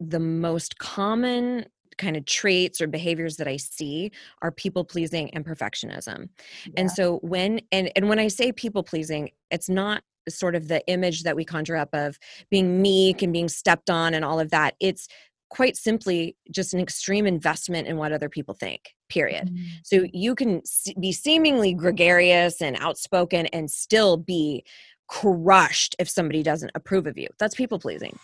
the most common kind of traits or behaviors that I see are people pleasing and perfectionism. Yeah. And so when and and when I say people pleasing, it's not sort of the image that we conjure up of being meek and being stepped on and all of that. It's quite simply just an extreme investment in what other people think period mm-hmm. so you can be seemingly gregarious and outspoken and still be crushed if somebody doesn't approve of you that's people pleasing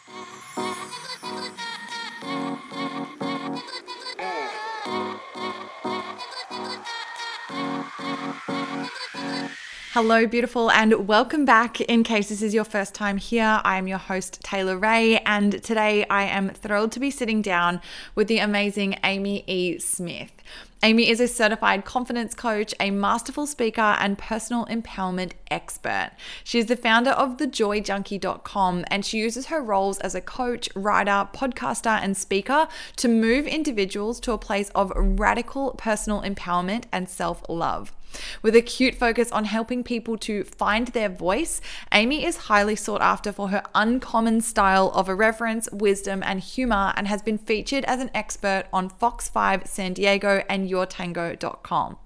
Hello, beautiful, and welcome back. In case this is your first time here, I am your host, Taylor Ray, and today I am thrilled to be sitting down with the amazing Amy E. Smith. Amy is a certified confidence coach, a masterful speaker, and personal empowerment expert. She is the founder of thejoyjunkie.com and she uses her roles as a coach, writer, podcaster, and speaker to move individuals to a place of radical personal empowerment and self love. With a cute focus on helping people to find their voice, Amy is highly sought after for her uncommon style of irreverence, wisdom, and humor, and has been featured as an expert on Fox 5 San Diego and YourTango.com.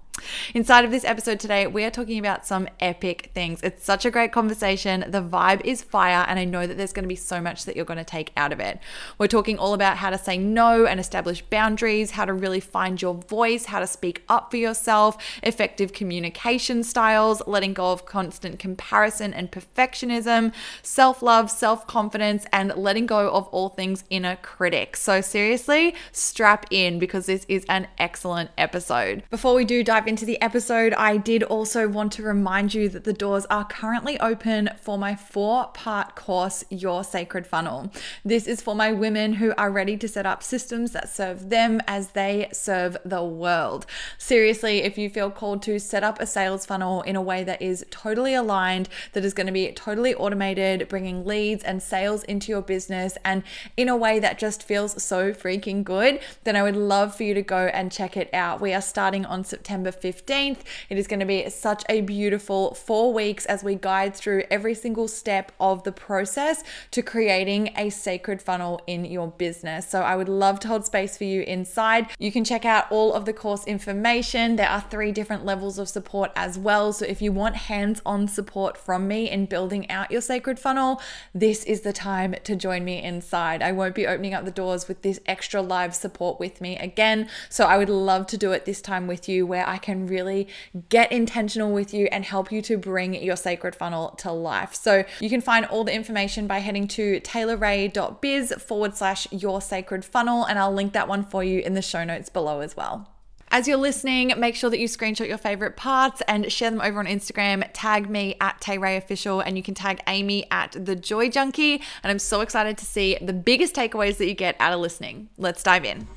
Inside of this episode today, we are talking about some epic things. It's such a great conversation. The vibe is fire, and I know that there's going to be so much that you're going to take out of it. We're talking all about how to say no and establish boundaries, how to really find your voice, how to speak up for yourself, effective communication styles, letting go of constant comparison and perfectionism, self love, self confidence, and letting go of all things inner critic. So, seriously, strap in because this is an excellent episode. Before we do dive dive into the episode, I did also want to remind you that the doors are currently open for my four part course, Your Sacred Funnel. This is for my women who are ready to set up systems that serve them as they serve the world. Seriously, if you feel called to set up a sales funnel in a way that is totally aligned, that is going to be totally automated, bringing leads and sales into your business, and in a way that just feels so freaking good, then I would love for you to go and check it out. We are starting on September 15th. It is going to be such a beautiful four weeks as we guide through every single step of the process to creating a sacred funnel in your business. So I would love to hold space for you inside. You can check out all of the course information. There are three different levels of support as well. So if you want hands on support from me in building out your sacred funnel, this is the time to join me inside. I won't be opening up the doors with this extra live support with me again. So I would love to do it this time with you where I can really get intentional with you and help you to bring your sacred funnel to life. So you can find all the information by heading to taylorray.biz forward slash your sacred funnel, and I'll link that one for you in the show notes below as well. As you're listening, make sure that you screenshot your favorite parts and share them over on Instagram. Tag me at Tay Official, and you can tag Amy at The Joy Junkie. And I'm so excited to see the biggest takeaways that you get out of listening. Let's dive in.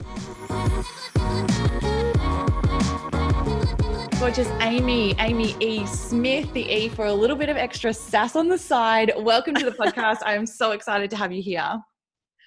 Gorgeous Amy, Amy E. Smith, the E for a little bit of extra sass on the side. Welcome to the podcast. I am so excited to have you here.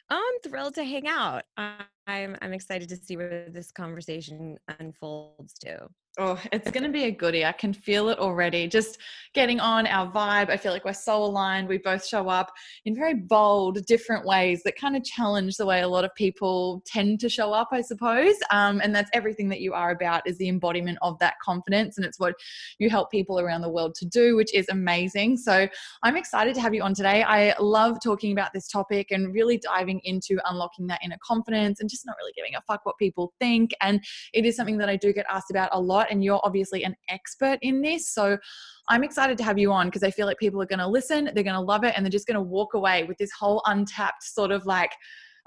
I'm thrilled to hang out. I'm I'm excited to see where this conversation unfolds to. Oh, it's going to be a goodie. I can feel it already. Just getting on our vibe. I feel like we're so aligned. We both show up in very bold, different ways that kind of challenge the way a lot of people tend to show up, I suppose. Um, and that's everything that you are about is the embodiment of that confidence. And it's what you help people around the world to do, which is amazing. So I'm excited to have you on today. I love talking about this topic and really diving into unlocking that inner confidence and just not really giving a fuck what people think. And it is something that I do get asked about a lot lot and you're obviously an expert in this so i'm excited to have you on because i feel like people are going to listen they're going to love it and they're just going to walk away with this whole untapped sort of like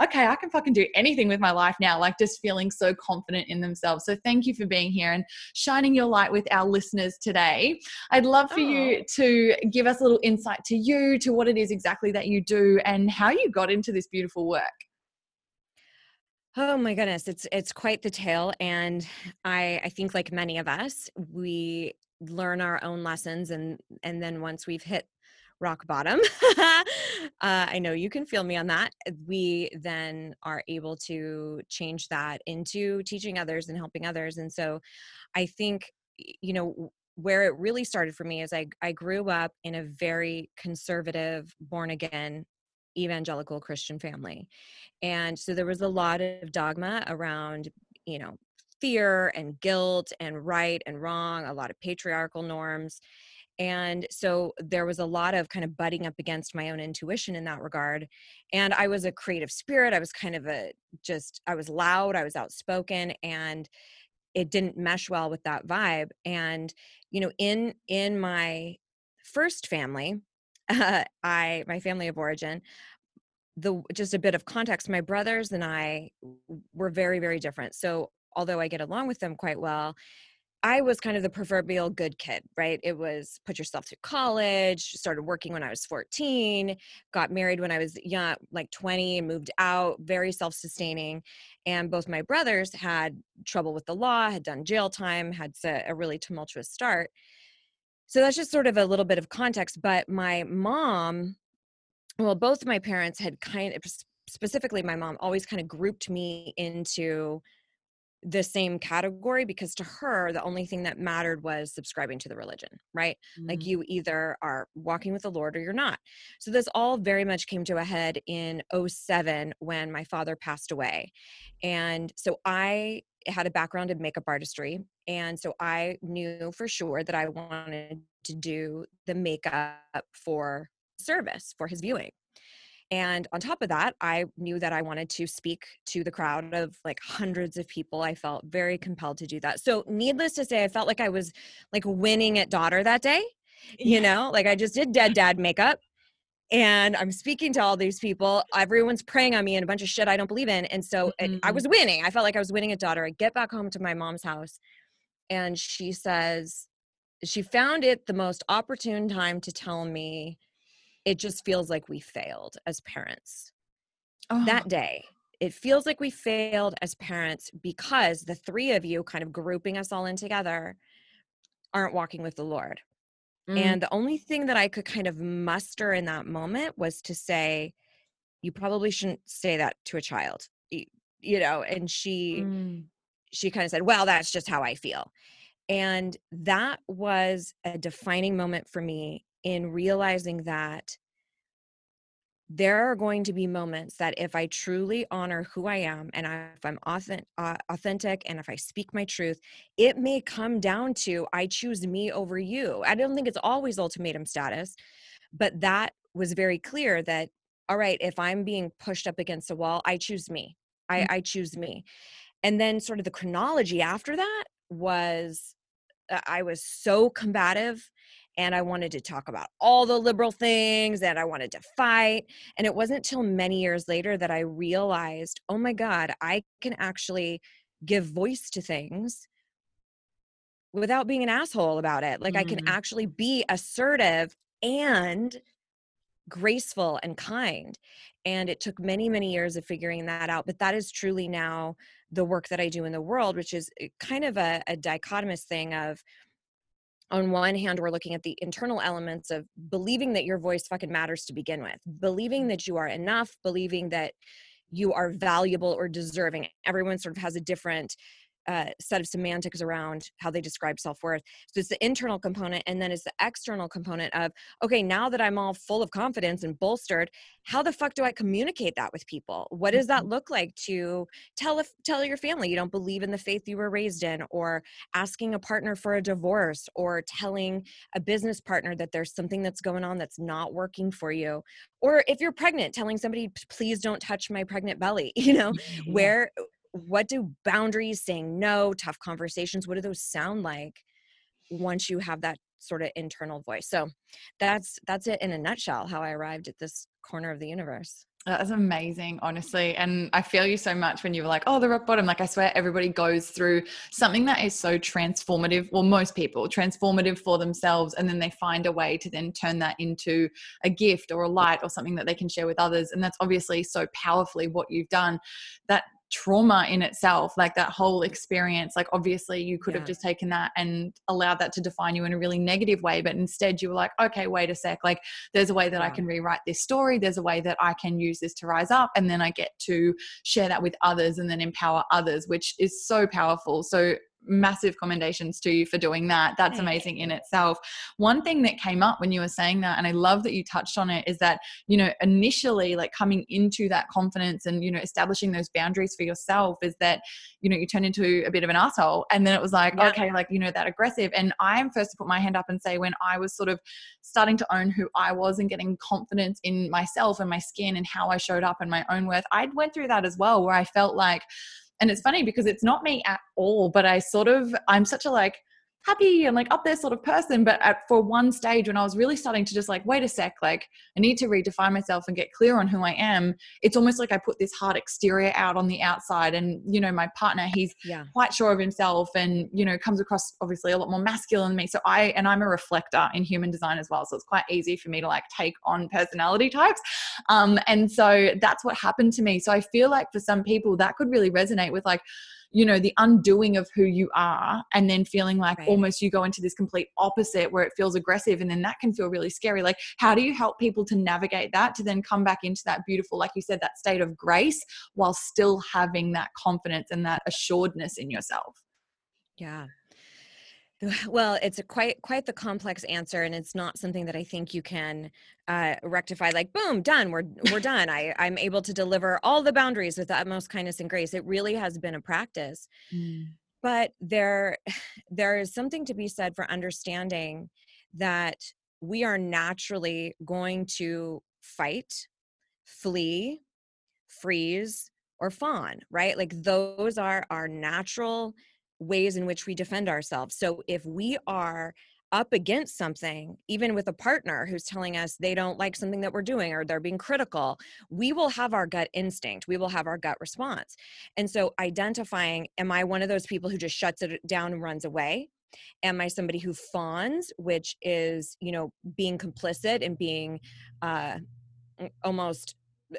okay, I can fucking do anything with my life now, like just feeling so confident in themselves. So thank you for being here and shining your light with our listeners today. I'd love for oh. you to give us a little insight to you, to what it is exactly that you do and how you got into this beautiful work. Oh my goodness, it's it's quite the tale and I I think like many of us, we learn our own lessons and and then once we've hit rock bottom, uh, I know you can feel me on that. We then are able to change that into teaching others and helping others. And so I think, you know, where it really started for me is I, I grew up in a very conservative, born again evangelical Christian family. And so there was a lot of dogma around, you know, fear and guilt and right and wrong, a lot of patriarchal norms. And so there was a lot of kind of butting up against my own intuition in that regard. And I was a creative spirit. I was kind of a just, I was loud, I was outspoken, and it didn't mesh well with that vibe. And, you know, in in my first family, uh, I my family of origin, the just a bit of context, my brothers and I were very, very different. So although I get along with them quite well, I was kind of the proverbial good kid, right? It was put yourself through college, started working when I was 14, got married when I was young, like 20, and moved out, very self sustaining. And both my brothers had trouble with the law, had done jail time, had a really tumultuous start. So that's just sort of a little bit of context. But my mom, well, both my parents had kind of, specifically my mom, always kind of grouped me into the same category because to her the only thing that mattered was subscribing to the religion right mm-hmm. like you either are walking with the lord or you're not so this all very much came to a head in 07 when my father passed away and so i had a background in makeup artistry and so i knew for sure that i wanted to do the makeup for service for his viewing and on top of that, I knew that I wanted to speak to the crowd of like hundreds of people. I felt very compelled to do that. So, needless to say, I felt like I was like winning at daughter that day. You know, like I just did dead dad makeup and I'm speaking to all these people. Everyone's praying on me and a bunch of shit I don't believe in. And so mm-hmm. I was winning. I felt like I was winning at daughter. I get back home to my mom's house and she says, she found it the most opportune time to tell me it just feels like we failed as parents oh. that day it feels like we failed as parents because the three of you kind of grouping us all in together aren't walking with the lord mm. and the only thing that i could kind of muster in that moment was to say you probably shouldn't say that to a child you know and she mm. she kind of said well that's just how i feel and that was a defining moment for me in realizing that there are going to be moments that if I truly honor who I am and I, if I'm authentic, uh, authentic and if I speak my truth, it may come down to I choose me over you. I don't think it's always ultimatum status, but that was very clear that, all right, if I'm being pushed up against a wall, I choose me. I, mm-hmm. I choose me. And then, sort of, the chronology after that was uh, I was so combative and I wanted to talk about all the liberal things that I wanted to fight. And it wasn't till many years later that I realized, oh my God, I can actually give voice to things without being an asshole about it. Like mm-hmm. I can mm-hmm. actually be assertive and graceful and kind. And it took many, many years of figuring that out. But that is truly now the work that I do in the world, which is eh, kind of a, a dichotomous thing of, on one hand, we're looking at the internal elements of believing that your voice fucking matters to begin with, believing mm-hmm. that you are enough, believing that you are valuable or deserving. Everyone sort of has a different uh, set of semantics around how they describe self-worth so it's the internal component and then it's the external component of okay now that i'm all full of confidence and bolstered how the fuck do i communicate that with people what does that mm-hmm. look like to tell if tell your family you don't believe in the faith you were raised in or asking a partner for a divorce or telling a business partner that there's something that's going on that's not working for you or if you're pregnant telling somebody please don't touch my pregnant belly you know yeah. where what do boundaries saying no tough conversations what do those sound like once you have that sort of internal voice so that's that's it in a nutshell how i arrived at this corner of the universe that's amazing, honestly. And I feel you so much when you were like, oh, the rock bottom. Like, I swear everybody goes through something that is so transformative. Well, most people, transformative for themselves. And then they find a way to then turn that into a gift or a light or something that they can share with others. And that's obviously so powerfully what you've done. That trauma in itself like that whole experience like obviously you could yeah. have just taken that and allowed that to define you in a really negative way but instead you were like okay wait a sec like there's a way that yeah. i can rewrite this story there's a way that i can use this to rise up and then i get to share that with others and then empower others which is so powerful so massive commendations to you for doing that. That's amazing in itself. One thing that came up when you were saying that, and I love that you touched on it, is that, you know, initially, like coming into that confidence and, you know, establishing those boundaries for yourself is that, you know, you turn into a bit of an asshole. And then it was like, yeah. okay, like, you know, that aggressive. And I'm first to put my hand up and say, when I was sort of starting to own who I was and getting confidence in myself and my skin and how I showed up and my own worth, I went through that as well, where I felt like, and it's funny because it's not me at all, but I sort of, I'm such a like, happy and like up there sort of person. But at, for one stage when I was really starting to just like, wait a sec, like I need to redefine myself and get clear on who I am. It's almost like I put this hard exterior out on the outside. And, you know, my partner, he's yeah. quite sure of himself and, you know, comes across obviously a lot more masculine than me. So I, and I'm a reflector in human design as well. So it's quite easy for me to like take on personality types. Um, and so that's what happened to me. So I feel like for some people that could really resonate with like, you know the undoing of who you are and then feeling like right. almost you go into this complete opposite where it feels aggressive and then that can feel really scary. Like how do you help people to navigate that to then come back into that beautiful like you said that state of grace while still having that confidence and that assuredness in yourself? Yeah well it's a quite quite the complex answer and it's not something that i think you can uh, rectify like boom done we're we're done. I i'm able to deliver all the boundaries with the utmost kindness and grace. It really has been a practice. Mm. but there there is something to be said for understanding that we are naturally going to fight flee freeze or fawn right? Like those are our natural ways in which we defend ourselves. So if we are up against something, even with a partner who's telling us they don't like something that we're doing or they're being critical, we will have our gut instinct. We will have our gut response. And so identifying, am I one of those people who just shuts it down and runs away? Am I somebody who fawns, which is, you know, being complicit and being uh, almost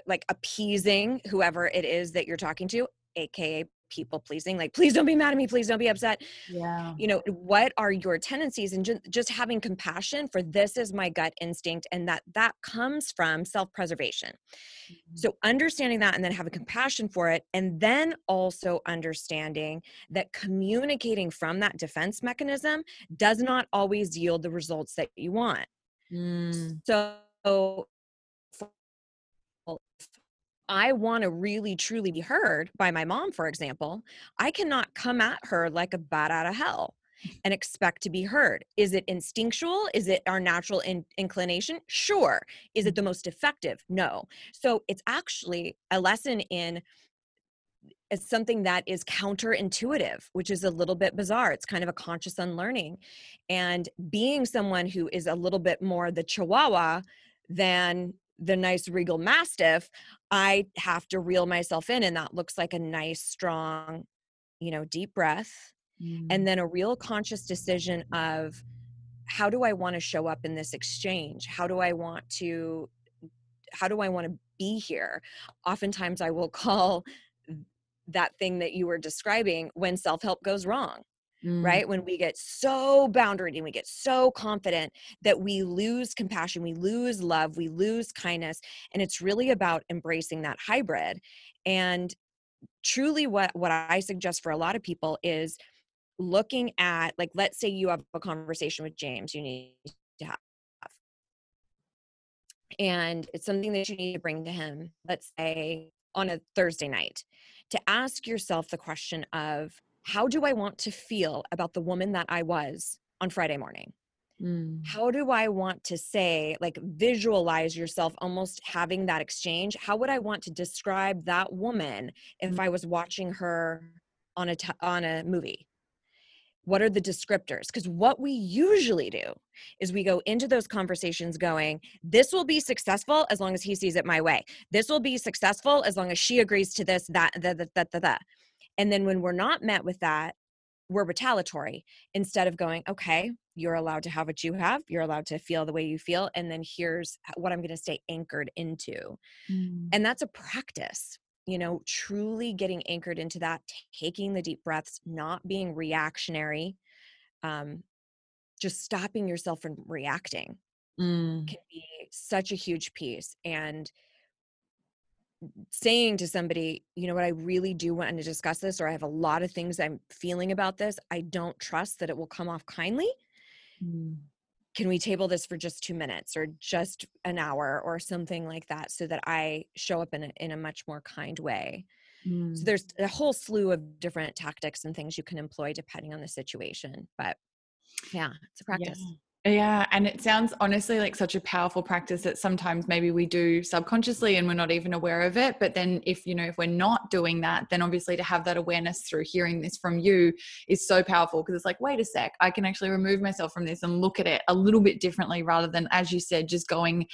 like appeasing whoever it is that you're talking to, aka people pleasing like please don't be mad at me please don't be upset. Yeah. You know what are your tendencies? And just, just having compassion for this is my gut instinct and that that comes from self-preservation. Mm-hmm. so understanding that and then having compassion for it and then also understanding that communicating from that defense mechanism does not always yield the results that you want. Mm. so I want to really truly be heard by my mom, for example, I cannot come at her like a bat out of hell and expect to be heard. Is it instinctual? Is it our natural in- inclination? Sure. Is it the most effective? No. So it's actually a lesson in it's something that is counterintuitive, which is a little bit bizarre. It's kind of a conscious unlearning. And being someone who is a little bit more the chihuahua than the nice regal mastiff i have to reel myself in and that looks like a nice strong you know deep breath mm. and then a real conscious decision of how do i want to show up in this exchange? How do i want to how do i want to be here? Oftentimes i will call that thing that you were describing when self-help goes wrong mm. right? When we get so boundaried and we get so confident that we lose compassion, we lose love, we lose kindness. And it's really about embracing that hybrid. And truly, what, what I suggest for a lot of people is looking at, like, let's say you have a conversation with James, you need to have. And it's something that you need to bring to him, let's say on a Thursday night, to ask yourself the question of, how do I want to feel about the woman that I was on Friday morning? Mm. How do I want to say, like, visualize yourself almost having that exchange? How would I want to describe that woman if mm. I was watching her on a t- on a movie? What are the descriptors? Because what we usually do is we go into those conversations going, this will be successful as long as he sees it my way. This will be successful as long as she agrees to this, that, that, that, that, that. that. And then when we're not met with that, we're retaliatory instead of going, okay, you're allowed to have what you have, you're allowed to feel the way you feel, and then here's what I'm going to stay anchored into. Mm. And that's a practice, you know, truly getting anchored into that, taking the deep breaths, not being reactionary, um, just stopping yourself from reacting mm. can be such a huge piece. And saying to somebody, you know what, I really do want to discuss this, or I have a lot of things I'm feeling about this. I don't trust that it will come off kindly. Mm. Can we table this for just two minutes or just an hour or something like that so that I show up in a, in a much more kind way? Mm. So there's a whole slew of different tactics and things you can employ depending on the situation. But yeah, it's a practice. Yeah. Yeah, and it sounds honestly like such a powerful practice that sometimes maybe we do subconsciously and we're not even aware of it. But then, if you know, if we're not doing that, then obviously to have that awareness through hearing this from you is so powerful because it's like, wait a sec, I can actually remove myself from this and look at it a little bit differently rather than, as you said, just going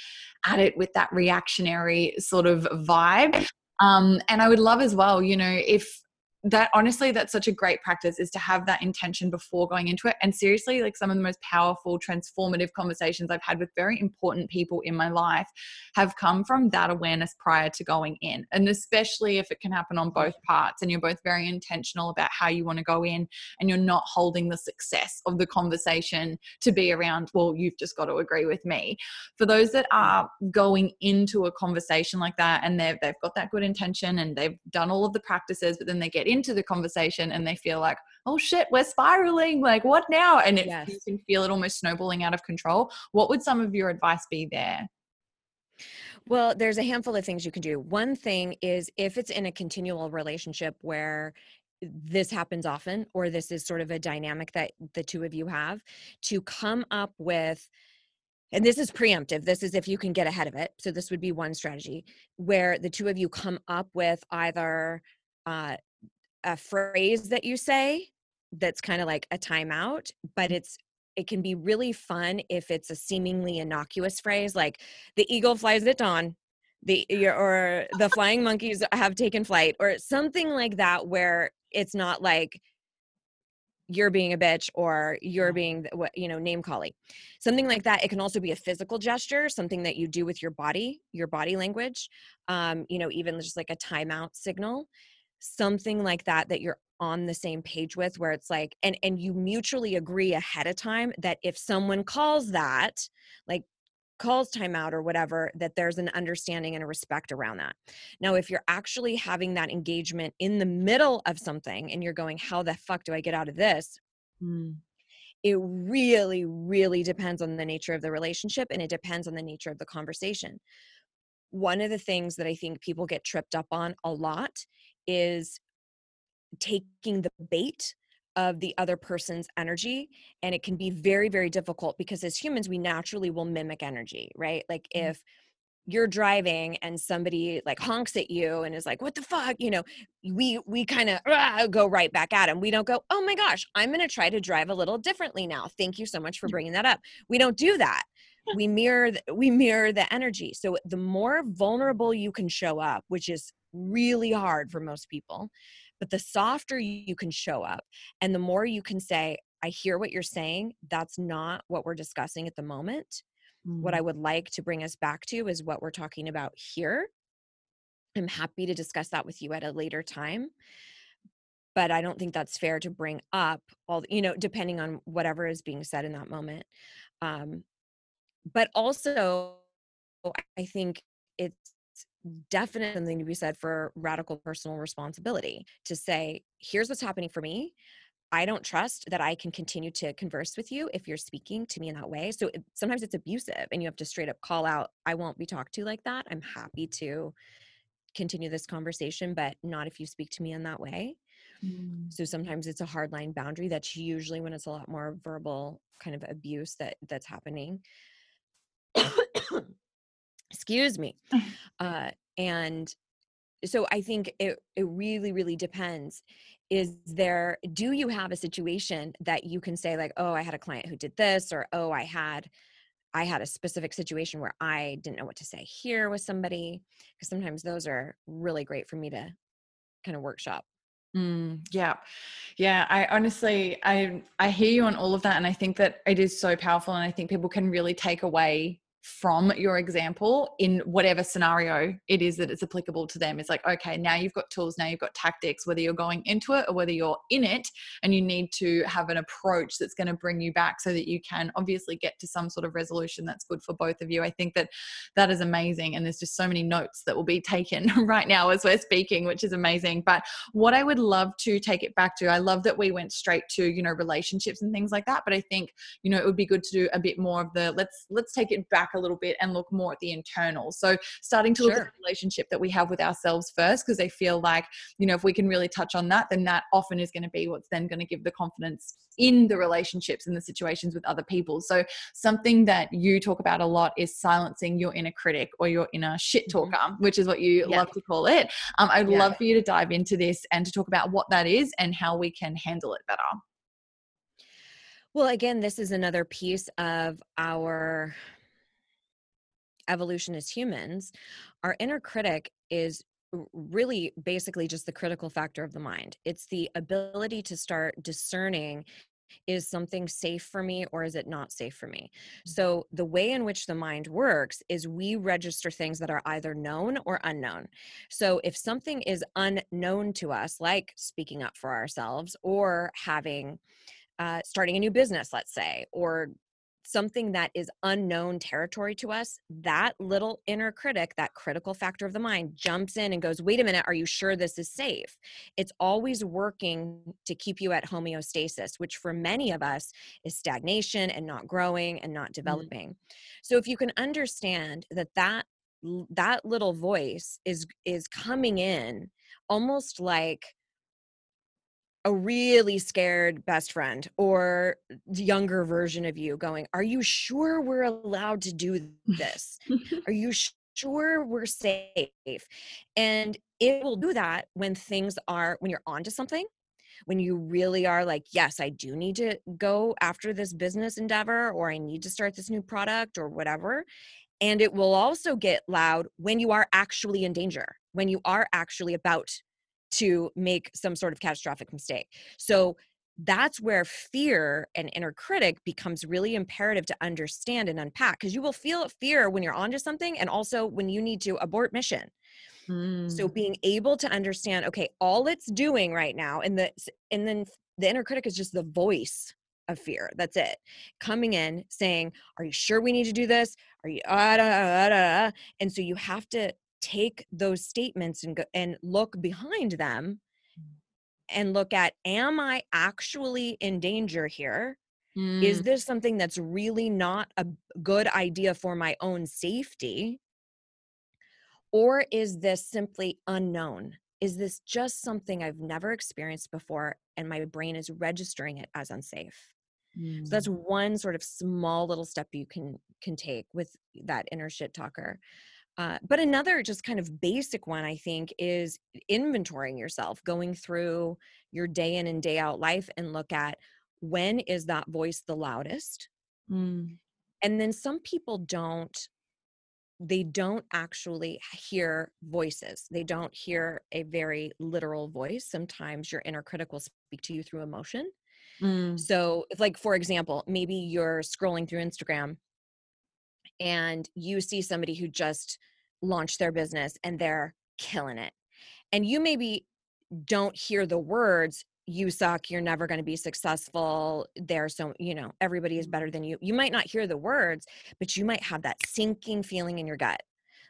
at it with that reactionary sort of vibe. Um, and I would love as well, you know, if that honestly that's such a great practice is to have that intention before going into it. And seriously like some of the most powerful transformative conversations i've had with very important people in my life have come from that awareness prior to going in. And especially if it can happen on both parts and you're both very intentional about how you want to go in and you're not holding the success of the conversation to be around well you've just got to agree with me. For those that are going into a conversation like that and they've, they've got that good intention and they've done all of the practices but then they get into the conversation and they feel like, oh shit, we're spiraling. Like, what now? And it, yes. you can feel it almost snowballing out of control. What would some of your advice be there? Well, there's a handful of things you can do. One thing is if it's in a continual relationship where this happens often, or this is sort of a dynamic that the two of you have, to come up with and this is preemptive this is if you can get ahead of it so this would be one strategy where the two of you come up with either uh, a phrase that you say that's kind of like a timeout, but mm. it's it can be really fun if it's a seemingly innocuous phrase like the eagle flies at dawn the or the flying monkeys have taken flight or something like that where it's not like you're being a bitch or you're being what you know name calling. Something like that it can also be a physical gesture something that you do with your body your body language um you know even just like a timeout signal something like that that you're on the same page with where it's like and and you mutually agree ahead of time that if someone calls that like calls timeout or whatever that there's an understanding and a respect around that. Now if you're actually having that engagement in the middle of something and you're going how the fuck do i get out of this? Mm. it really really depends on the nature of the relationship and it depends on the nature of the conversation. One of the things that i think people get tripped up on a lot is taking the bait of the other person's energy and it can be very very difficult because as humans we naturally will mimic energy right? Like mm-hmm. if you're driving and somebody like honks at you and is like what the fuck? you know we we kind of uh, go right back at him we don't go oh my gosh i'm going to try to drive a little differently now. Thank you so much for bringing that up. We don't do that. We mirror the, we mirror the energy. So the more vulnerable you can show up which is really hard for most people. But the softer you can show up and the more you can say, I hear what you're saying, that's not what we're discussing at the moment. Mm. What I mm. would like to bring us back to is what we're talking about here. I'm happy to discuss that with you at a later time. But I don't think that's fair to bring up all, you know, depending on whatever is being said in that moment. Um, but also, I think it's definitely something to be said for radical personal responsibility to say, here's what's happening for me. I don't trust that I can continue to converse with you if you're speaking to me in that way. So it, sometimes it's abusive and you have to straight up call out, I won't be talked to like that. I'm happy to continue this conversation, but not if you speak to me in that way. Mm. So sometimes it's a hard line boundary. That's usually when it's a lot more verbal kind of abuse that that's happening excuse me uh, and so i think it, it really really depends is there do you have a situation that you can say like oh i had a client who did this or oh i had i had a specific situation where i didn't know what to say here with somebody because sometimes those are really great for me to kind of workshop Mm, yeah. Yeah. I honestly, I, I hear you on all of that. And I think that it is so powerful. And I think people can really take away from your example in whatever scenario it is that it's applicable to them. It's like, okay, now you've got tools, now you've got tactics, whether you're going into it or whether you're in it, and you need to have an approach that's going to bring you back so that you can obviously get to some sort of resolution that's good for both of you. I think that that is amazing. And there's just so many notes that will be taken right now as we're speaking, which is amazing. But what I would love to take it back to, I love that we went straight to, you know, relationships and things like that. But I think, you know, it would be good to do a bit more of the let's let's take it back a little bit and look more at the internal. So starting to look at the relationship that we have with ourselves first, because they feel like, you know, if we can really touch on that, then that often is going to be what's then going to give the confidence in the relationships and the situations with other people. So something that you talk about a lot is silencing your inner critic or your inner shit mm-hmm. talker, mm-hmm. which is what you yeah. love to call it. Um, I'd yeah. love for you to dive into this and to talk about what that is and how we can handle it better. Well, again, this is another piece of our evolution as humans, our inner critic is really basically just the critical factor of the mind. It's the ability to start discerning is something safe for me or is it not safe for me? Mm-hmm. So, the way in which the mind works is we register things that are either known or unknown. So, if something is unknown to us, like speaking up for ourselves or having uh, starting a new business, let's say, or something that is unknown territory to us, that little inner critic, that critical factor of the mind, jumps in and goes, Wait a minute, are you sure this is safe? It's always working to keep you at homeostasis, which for many of us is stagnation and not growing and not mm. developing. Mm-hmm. So if you can understand that that that little voice is is coming in almost like a really scared best friend or younger version of you going, Are you sure we're allowed to do this? Are you sure we're safe? And it will do that when things are, when you're onto something, when you really are like, Yes, I do need to go after this business endeavor, or I need to start this new product, or whatever. And it will also get loud when you are actually in danger, when you are actually about to make some sort of catastrophic mistake. So that's where fear and inner critic becomes really imperative to understand and unpack because you will feel fear when you're onto something and also when you need to abort mission. Mm. So being able to understand, okay, all it's doing right now, and the and then the inner critic is just the voice of fear. That's it. Coming in saying, Are you sure we need to do this? Are you ah, da, da, da, and so you have to take those statements and go and look behind them mm. and look at am i actually in danger here? Mm. Is this something that's really not a good idea for my own safety or is this simply unknown is this just something i've never experienced before and my brain is registering it as unsafe mm. so that's mm. one sort of small little step you can can take with that inner shit talker uh, but another just kind of basic one, I think, is inventorying yourself, going through your day in and day out life and look at when is that voice the loudest? Mm. And then some people don't they don't actually hear voices. They don't hear a very literal voice. Sometimes your inner critic will speak to you through emotion. Mm. So, if like for example, maybe you're scrolling through Instagram and you see somebody who just launched their business and they're killing it. And you maybe don't hear the words, you suck, you're never going to be successful. There's so, you know, everybody is mm-hmm. better than you. You might not hear the words, but you might have that sinking feeling in your gut,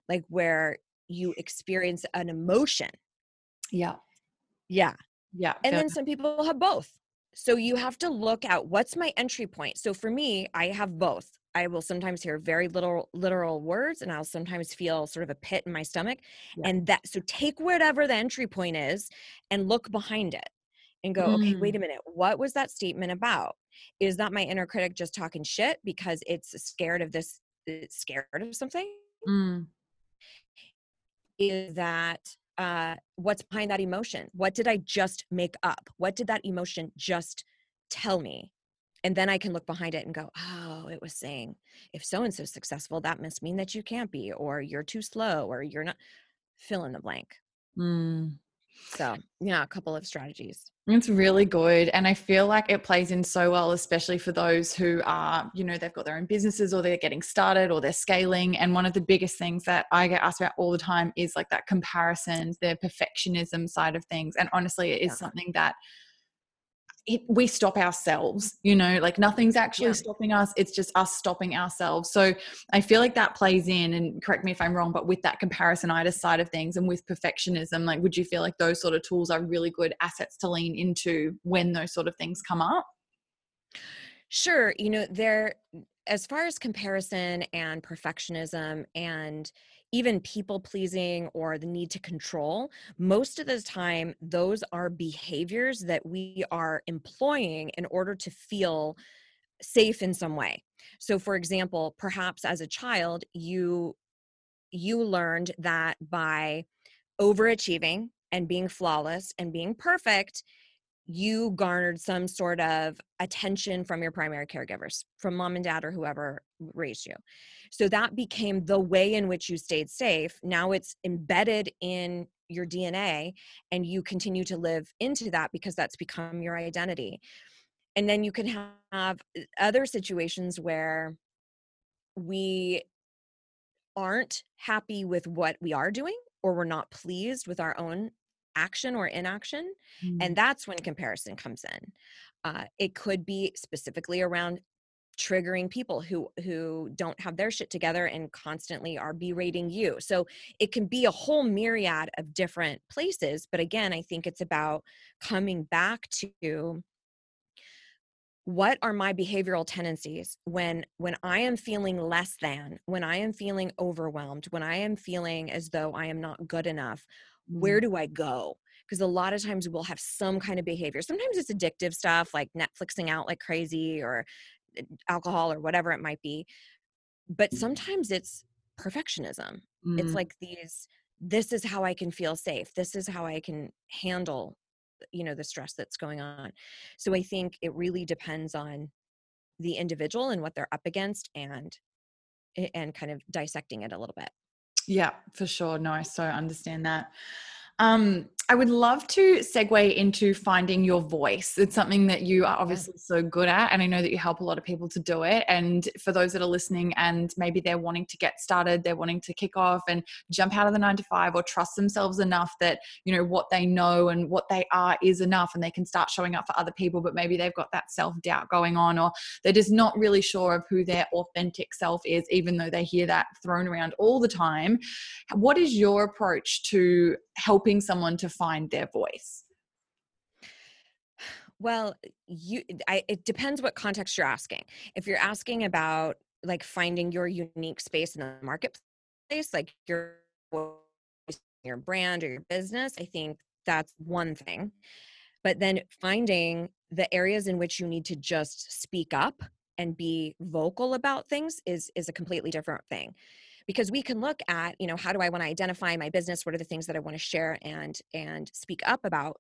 like where you experience an emotion. Yeah. Yeah. Yeah. And then some people have both. So you have to look at what's my entry point. So for me, I have both. I will sometimes hear very little literal words and I'll sometimes feel sort of a pit in my stomach. Yeah. And that so take whatever the entry point is and look behind it and go, mm. okay, wait a minute, what was that statement about? Is that my inner critic just talking shit because it's scared of this, it's scared of something? Mm. Is that uh, what's behind that emotion? What did I just make up? What did that emotion just tell me? And then I can look behind it and go, oh, it was saying if so and so successful, that must mean that you can't be, or you're too slow, or you're not. Fill in the blank. Mm, So, yeah, a couple of strategies. It's really good. And I feel like it plays in so well, especially for those who are, you know, they've got their own businesses or they're getting started or they're scaling. And one of the biggest things that I get asked about all the time is like that comparison, the perfectionism side of things. And honestly, it is yeah. something that it, we stop ourselves you know like nothing's actually yeah. stopping us it's just us stopping ourselves so i feel like that plays in and correct me if i'm wrong but with that comparisonitis side of things and with perfectionism like would you feel like those sort of tools are really good assets to lean into when those sort of things come up sure you know there as far as comparison and perfectionism and even people pleasing or the need to control, most of the time, those are behaviors that we are employing in order to feel safe in some way. So for example, perhaps as a child, you you learned that by overachieving and being flawless and being perfect, you garnered some sort of attention from your primary caregivers, from mom and dad or whoever raised you. So that became the way in which you stayed safe. Now it's embedded in your DNA and you continue to live into that because that's become your identity. And then you can have uh, other situations where we aren't happy with what we are doing or we're not pleased with our own action or inaction mm. and that's when comparison comes in uh, it could be specifically around triggering people who who don't have their shit together and constantly are berating you so it can be a whole myriad of different places but again i think it's about coming back to what are my behavioral tendencies when when i am feeling less than when i am feeling overwhelmed when i am feeling as though i am not good enough where mm. do I go? Because a lot of times we'll have some kind of behavior. Sometimes it's addictive stuff like Netflixing out like crazy or eh, alcohol or whatever it might be. But sometimes it's perfectionism. Mm. It's like these this is how I can feel safe. This is how I can handle you know the stress that's going on. So I think it really depends on the individual and what they're up against and eh, and kind of dissecting it a little bit. Yeah, for sure. No, I so understand that. Um, I would love to segue into finding your voice. It's something that you are obviously so good at, and I know that you help a lot of people to do it. And for those that are listening and maybe they're wanting to get started, they're wanting to kick off and jump out of the nine to five or trust themselves enough that, you know, what they know and what they are is enough and they can start showing up for other people, but maybe they've got that self doubt going on or they're just not really sure of who their authentic self is, even though they hear that thrown around all the time. What is your approach to helping someone to find their voice? Well, you I, it depends what context you're asking. If you're asking about like finding your unique space in the marketplace, like your your brand or your business, I think that's one thing. But then finding the areas in which you need to just speak up and be vocal about things is is a completely different thing because we can look at you know how do i want to identify my business what are the things that i want to share and and speak up about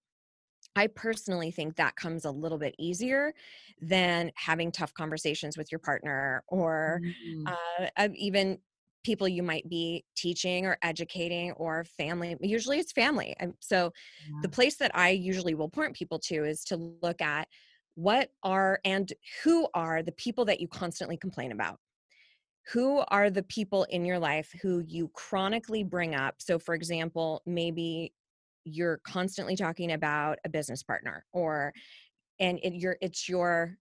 I personally think that comes a little bit easier than having tough conversations with your partner or mm-hmm. uh, even people you might be teaching or educating or family. Usually it's family. And so yeah. the place that I usually will point people to is to look at what are and who are the people that you constantly complain about who are the people in your life who you chronically bring up so for example maybe you're constantly talking about a business partner or and it, you're it's your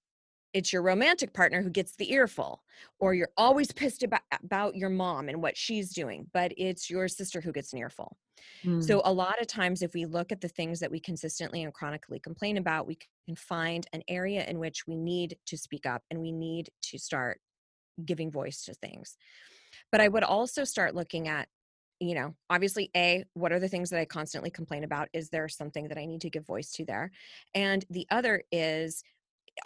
it's your romantic partner who gets the earful or you're always pissed about, about your mom and what she's doing but it's your sister who gets an earful mm. so a lot of times if we look at the things that we consistently and chronically complain about we can find an area in which we need to speak up and we need to start giving voice to things. But I would also start looking at, you know, obviously, A, what are the things that I constantly complain about? Is there something that I need to give voice to there? And the other is,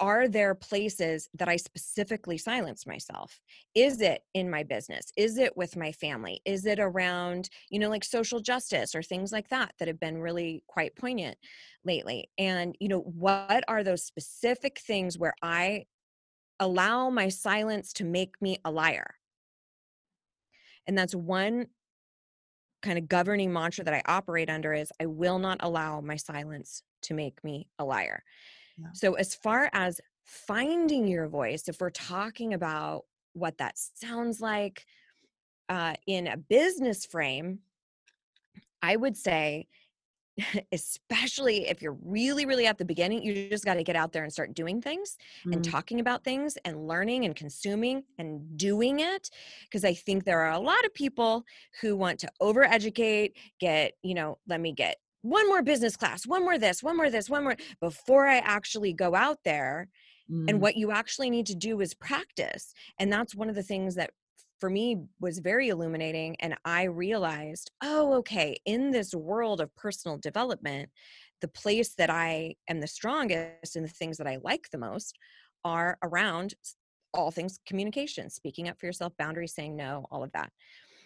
are there places that I specifically silence myself? Is it in my business? Is it with my family? Is it around, you know, like social justice or things like that that have been really quite poignant lately? And, you know, what are those specific things where I allow my silence to make me a liar. And that's one kind of governing mantra that I operate under is I will not allow my silence to make me a liar. Yeah. So, as far as finding your voice, if we're talking about what that sounds like uh, in a business frame, I would say especially if you're really really at the beginning you just got to get out there and start doing things mm. and talking about things and learning and consuming and doing it because i think there are a lot of people who want to overeducate get you know let me get one more business class one more this one more this one more before i actually go out there mm. and what you actually need to do is practice and that's one of the things that for me was very illuminating and i realized oh okay in this world of personal development the place that i am the strongest and the things that i like the most are around all things communication speaking up for yourself boundaries saying no all of that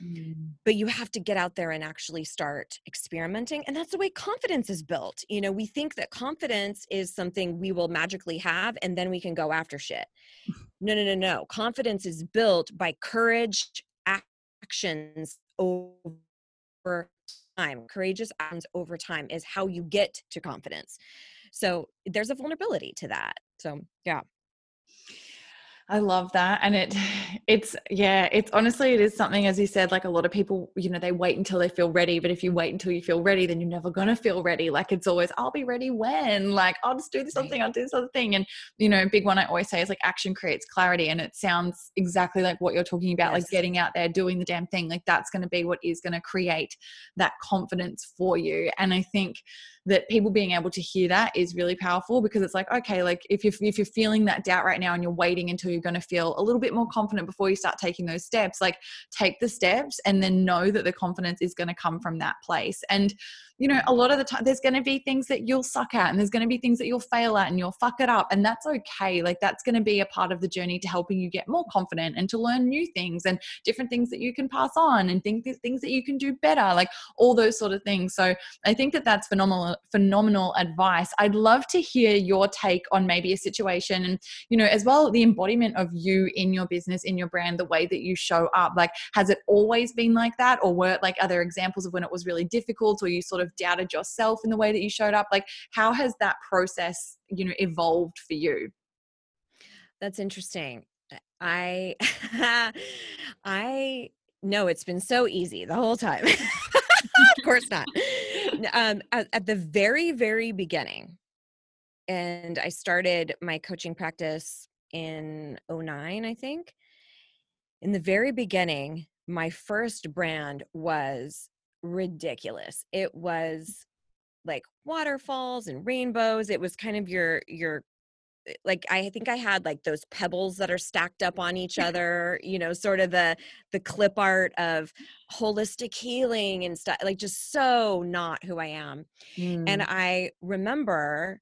Mm. But you have to get out there and actually start experimenting. And that's the way confidence is built. You know, we think that confidence is something we will magically have and then we can go after shit. No, no, no, no. Confidence is built by courage actions over time. Courageous actions over time is how you get to confidence. So there's a vulnerability to that. So, yeah. I love that. And it, it's, yeah, it's honestly, it is something, as you said, like a lot of people, you know, they wait until they feel ready. But if you wait until you feel ready, then you're never going to feel ready. Like it's always, I'll be ready when, like, I'll just do this other thing, I'll do this other thing. And, you know, big one I always say is like action creates clarity. And it sounds exactly like what you're talking about, yes. like getting out there, doing the damn thing. Like that's going to be what is going to create that confidence for you. And I think, that people being able to hear that is really powerful because it's like okay like if you're, if you're feeling that doubt right now and you're waiting until you're going to feel a little bit more confident before you start taking those steps like take the steps and then know that the confidence is going to come from that place. And you know, a lot of the time there's going to be things that you'll suck at and there's going to be things that you'll fail at and you'll fuck it up. And that's okay. Like that's going to be a part of the journey to helping you get more confident and to learn new things and different things that you can pass on and think things that you can do better, like all those sort of things. So I think that that's phenomenal, phenomenal advice. I'd love to hear your take on maybe a situation and, you know, as well, the embodiment of you in your business, in your brand, the way that you show up. Like, has it always been like that? Or were like, are there examples of when it was really difficult or you sort of of doubted yourself in the way that you showed up? Like how has that process you know evolved for you? That's interesting. I i know it's been so easy the whole time. Of course not. Um, at, at the very very beginning and i started my coaching practice in 09 i think. In the very beginning my first brand was ridiculous. It was like waterfalls and rainbows. It was kind of your your eh, like I think I had like those pebbles that are stacked up on each other, you know, sort of the the clip art of holistic healing and stuff like just so not who I am. Mm. And I remember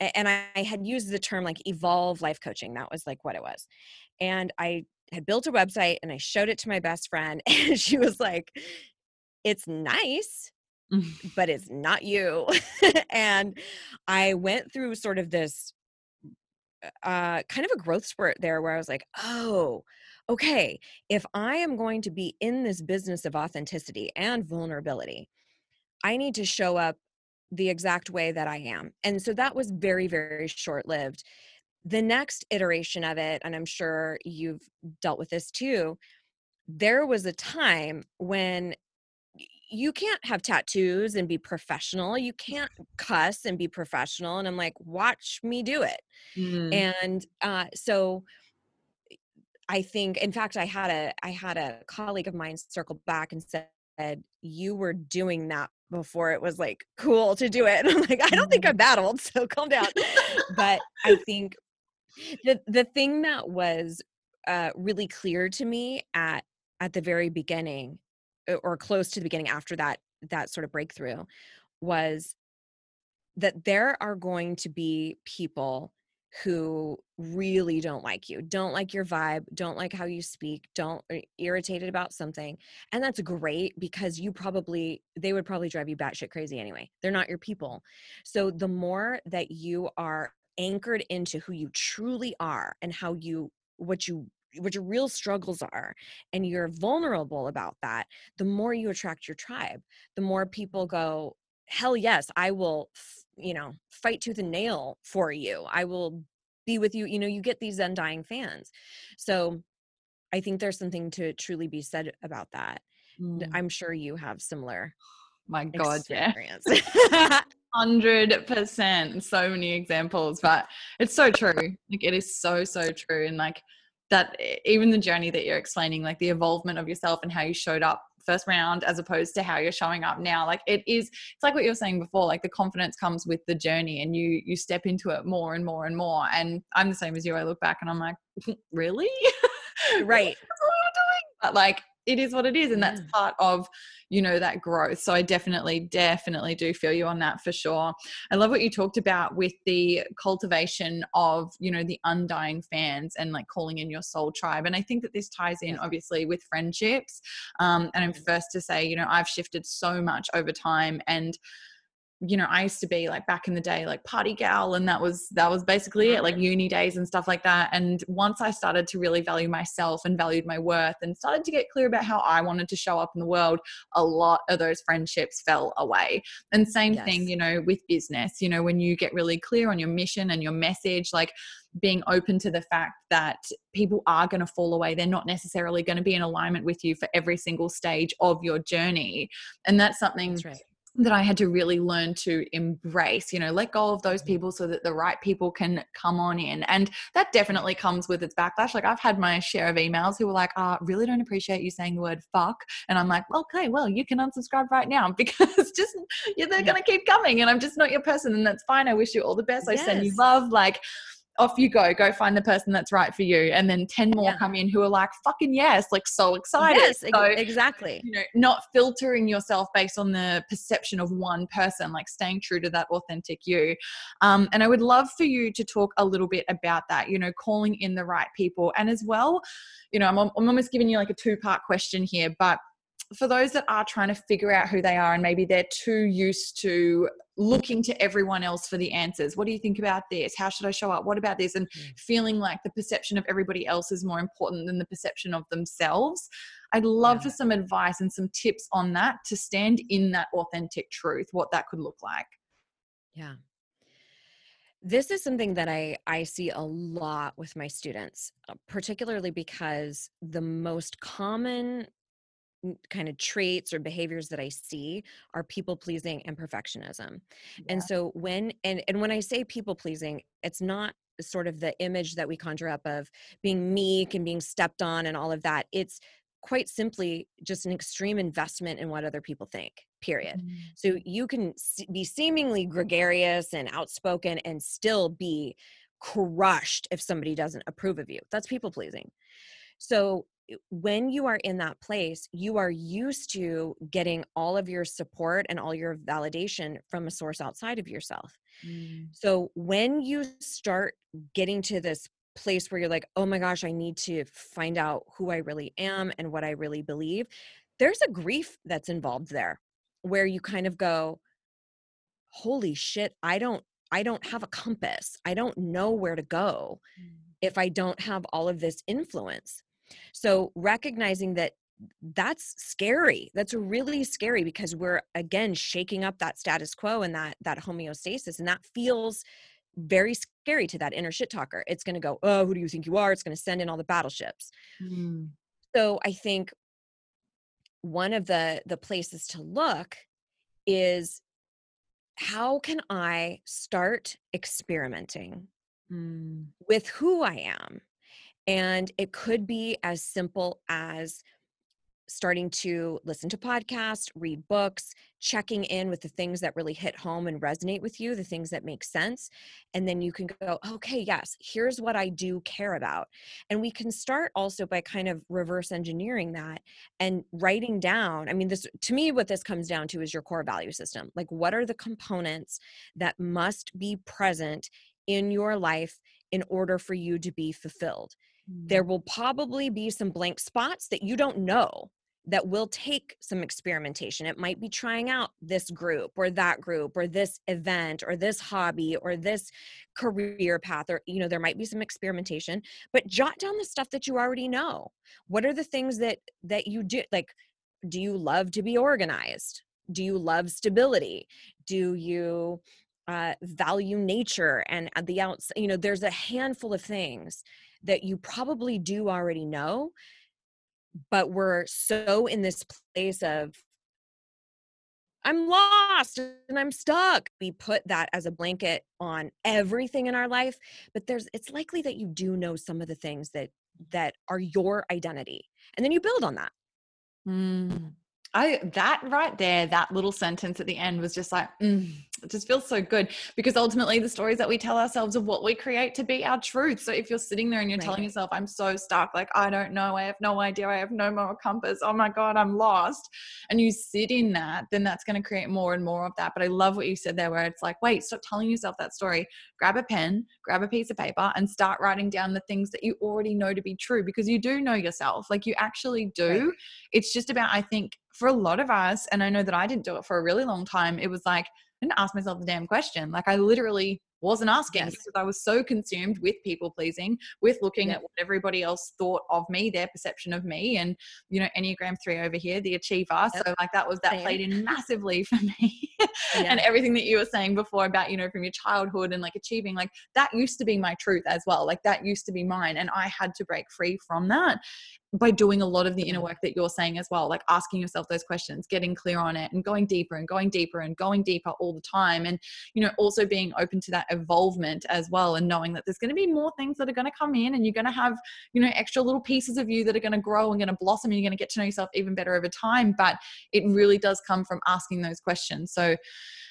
and I, I had used the term like evolve life coaching. That was like what it was. And I had built a website and I showed it to my best friend and she was like it's nice but it's not you. And i went through sort of this uh kind of a growth spurt there where i was like oh okay if i am going to be in this business of authenticity and vulnerability i need to show up the exact way that i am. And so that was very very short lived the next iteration of it and i'm sure you've dealt with this too there was a time when you can't have tattoos and be professional. You can't cuss and be professional. And I'm like, watch me do it. Mm. And uh, so I think, in fact, I had a I had a colleague of mine circle back and said, "You were doing that before it was like cool to do it." And I'm like, I don't think I'm mm. that old, so calm down. but I think the the thing that was uh, really clear to me at at the very beginning or close to the beginning after that that sort of breakthrough was that there are going to be people who really don't like you, don't like your vibe, don't like how you speak, don't uh, irritated about something. And that's great because you probably they would probably drive you batshit crazy anyway. They're not your people. So the more that you are anchored into who you truly are and how you what you what your real struggles are and you're vulnerable about that the more you attract your tribe the more people go hell yes i will you know fight tooth and nail for you. I will be with you. You know you get these undying fans. So i think there's something to truly be said about that. Mm. i'm sure you have similar my god experience. yeah hundred percent so many examples but it's so true. Like it is so so true and like that even the journey that you're explaining like the evolvement of yourself and how you showed up first round as opposed to how you're showing up now like it is it's like what you were saying before like the confidence comes with the journey and you you step into it more and more and more. And i'm the same as you i look back and i'm like really? Right. But like it is what it is and that's part of you know that growth. So i definitely definitely do feel you on that for sure. I love what you talked about with the cultivation of you know the undying fans and like calling in your soul tribe and i think that this ties in obviously with friendships. Um, and i'm first to say you know i've shifted so much over time and you know, I used to be like back in the day, like party gal, and that was that was basically it, like mm-hmm. uni days and stuff like that. And once I started to really value myself and valued my worth and started to get clear about how I wanted to show up in the world, a lot of those friendships fell away. And same yes. thing, you know, with business, you know, when you get really clear on your mission and your message, like being open to the fact that people are going to fall away. They're not necessarily going to be in alignment with you for every single stage of your journey. And that's something that's right that I had to really learn to embrace, you know, let go of those mm-hmm. people so that the right people can come on in. And that definitely comes with its backlash. Like I've had my share of emails who were like, I oh, really don't appreciate you saying the word fuck. And I'm like, okay, well, you can unsubscribe right now because just they're yeah. going to keep coming and I'm just not your person. And that's fine. I wish you all the best. Yes. I send you love. Like, off you go go find the person that's right for you. And then 10 more yeah. come in who are like fucking yes like so excited. Yes so, exactly. you know not filtering yourself based on the perception of one person like staying true to that authentic you. Um, and i would love for you to talk a little bit about that you know calling in the right people. And as well you know i'm, I'm almost giving you like a two part question here but for those that are trying to figure out who they are and maybe they're too used to looking to everyone else for the answers what do you think about this? How should i show up? What about this? And mm. feeling like the perception of everybody else is more important than the perception of themselves. I'd love yeah. for some advice and some tips on that to stand in that authentic truth what that could look like. Yeah. This is something that I, I see a lot with my students, uh, particularly because the most common kind of traits or behaviors that I see are people pleasing and perfectionism. Yeah. And so when and and when I say people pleasing, it's not sort of the image that we conjure up of being meek and being stepped on and all of that. It's quite simply just an extreme investment in what other people think period mm-hmm. so you can be seemingly gregarious and outspoken and still be crushed if somebody doesn't approve of you that's people pleasing so when you are in that place, you are used to getting all of your support and all your validation from a source outside of yourself. Mm. So when you start getting to this place where you're like, oh my gosh, I need to find out who I really am and what I really believe, there's a grief that's involved there where you kind of go, holy shit, I don't. I don't have a compass. I don't know where to go mm. if I don't have all of this influence. So recognizing that that's scary that's really scary because we're again shaking up that status quo and that that homeostasis and that feels very scary to that inner shit talker it's going to go oh who do you think you are it's going to send in all the battleships mm. so i think one of the the places to look is how can i start experimenting mm. with who i am and it could be as simple as starting to listen to podcasts, read books, checking in with the things that really hit home and resonate with you, the things that make sense. And then you can go, okay, yes, here's what I do care about. And we can start also by kind of reverse engineering that and writing down. I mean, this to me, what this comes down to is your core value system. Like, what are the components that must be present in your life in order for you to be fulfilled? There mm. will probably be some blank spots that you don't know that will take some experimentation. It might be trying out this group or that group or this event or this hobby or this career path or you know there might be some experimentation, but jot down the stuff that you already know. What are the things that that you do like do you love to be organized? Do you love stability? Do you uh, value nature and the outs you know there's a handful of things that you probably do already know but we're so in this place of I'm lost and I'm stuck. We put that as a blanket on everything in our life, but there's it's likely that you do know some of the things that that are your identity. And then you build on that. Mm. I that right there, that little sentence at the end was just like, mm, it just feels so good because ultimately the stories that we tell ourselves of what we create to be our truth. So if you're sitting there and you're right. telling yourself, I'm so stuck, like I don't know, I have no idea, I have no more compass, oh my God, I'm lost. And you sit in that, then that's going to create more and more of that. But I love what you said there, where it's like, wait, stop telling yourself that story. Grab a pen, grab a piece of paper, and start writing down the things that you already know to be true because you do know yourself. Like you actually do. Right. It's just about, I think, for a lot of us, and I know that I didn't do it for a really long time, it was like, I didn't ask myself the damn question. Like I literally wasn't asking yes. because I was so consumed with people pleasing, with looking yeah. at what everybody else thought of me, their perception of me, and you know, Enneagram three over here, the achiever. Yep. So like that was that Same. played in massively for me. yeah. And everything that you were saying before about, you know, from your childhood and like achieving, like that used to be my truth as well. Like that used to be mine. And I had to break free from that by doing a lot of the inner mm-hmm. work that you're saying as well, like asking yourself those questions, getting clear on it, and going deeper and going deeper and going deeper all the time. And, you know, also being open to that evolvement as well, and knowing that there's going to be more things that are going to come in, and you're going to have, you know, extra little pieces of you that are going to grow and going to blossom, and you're going to get to know yourself even better over time. But it really does come from asking those questions. So,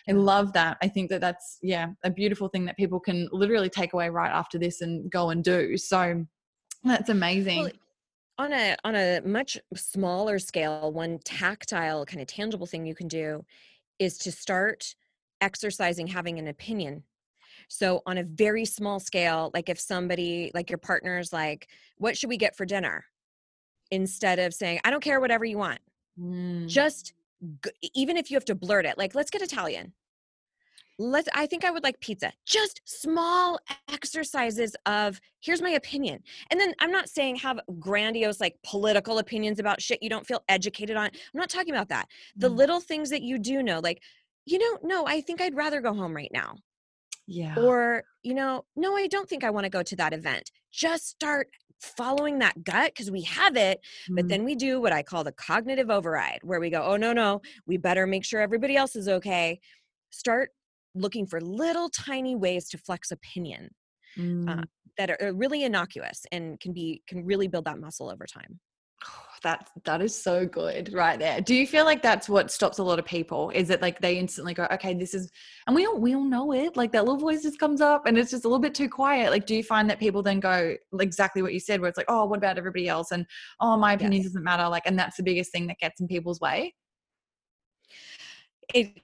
I love that. I think that that's, yeah, a beautiful thing that people can literally take away right after this and go and do. So, that's amazing. Well, on a on a much smaller scale one tactile kind of tangible thing you can do is to start exercising having an opinion. So on a very small scale like if somebody like your partner's like what should we get for dinner? instead of saying i don't care whatever you want. Mm. just even if you have to blurt it like let's get italian let's i think i would like pizza. Just small exercises of here's my opinion. And then i'm not saying have grandiose like political opinions about shit you don't feel educated on. I'm not talking about that. The mm. little things that you do know like you know no i think i'd rather go home right now. Yeah. Or you know no i don't think i want to go to that event. Just start following that gut because we have it mm. but then we do what i call the cognitive override where we go oh no no we better make sure everybody else is okay. Start looking for little tiny ways to flex opinion uh, mm. uh, that are really innocuous and can be can really build that muscle over time. That that is so good right there. Do you feel like that's what stops a lot of people? Is it like they instantly go okay this is and we all we all know it like that little voice just comes up and it's just a little bit too quiet like do you find that people then go exactly what you said where it's like oh what about everybody else? and oh my opinion yes. doesn't matter like and that's the biggest thing that gets in people's way? It